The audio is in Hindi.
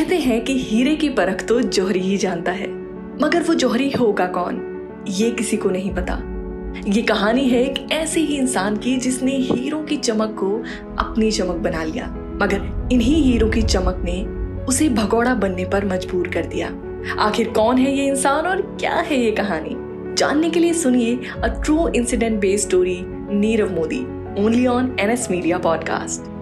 कहते हैं कि हीरे की परख तो जौहरी ही जानता है। मगर वो जौहरी होगा कौन? ये किसी को नहीं पता। ये कहानी है एक ऐसे ही इंसान की जिसने हीरो की चमक को अपनी चमक बना लिया। मगर इन्हीं हीरो की चमक ने उसे भगोड़ा बनने पर मजबूर कर दिया। आखिर कौन है ये इंसान और क्या है ये कहानी? जानने के लिए सुनिए a true incident based story Nirav Modi only on N S media podcast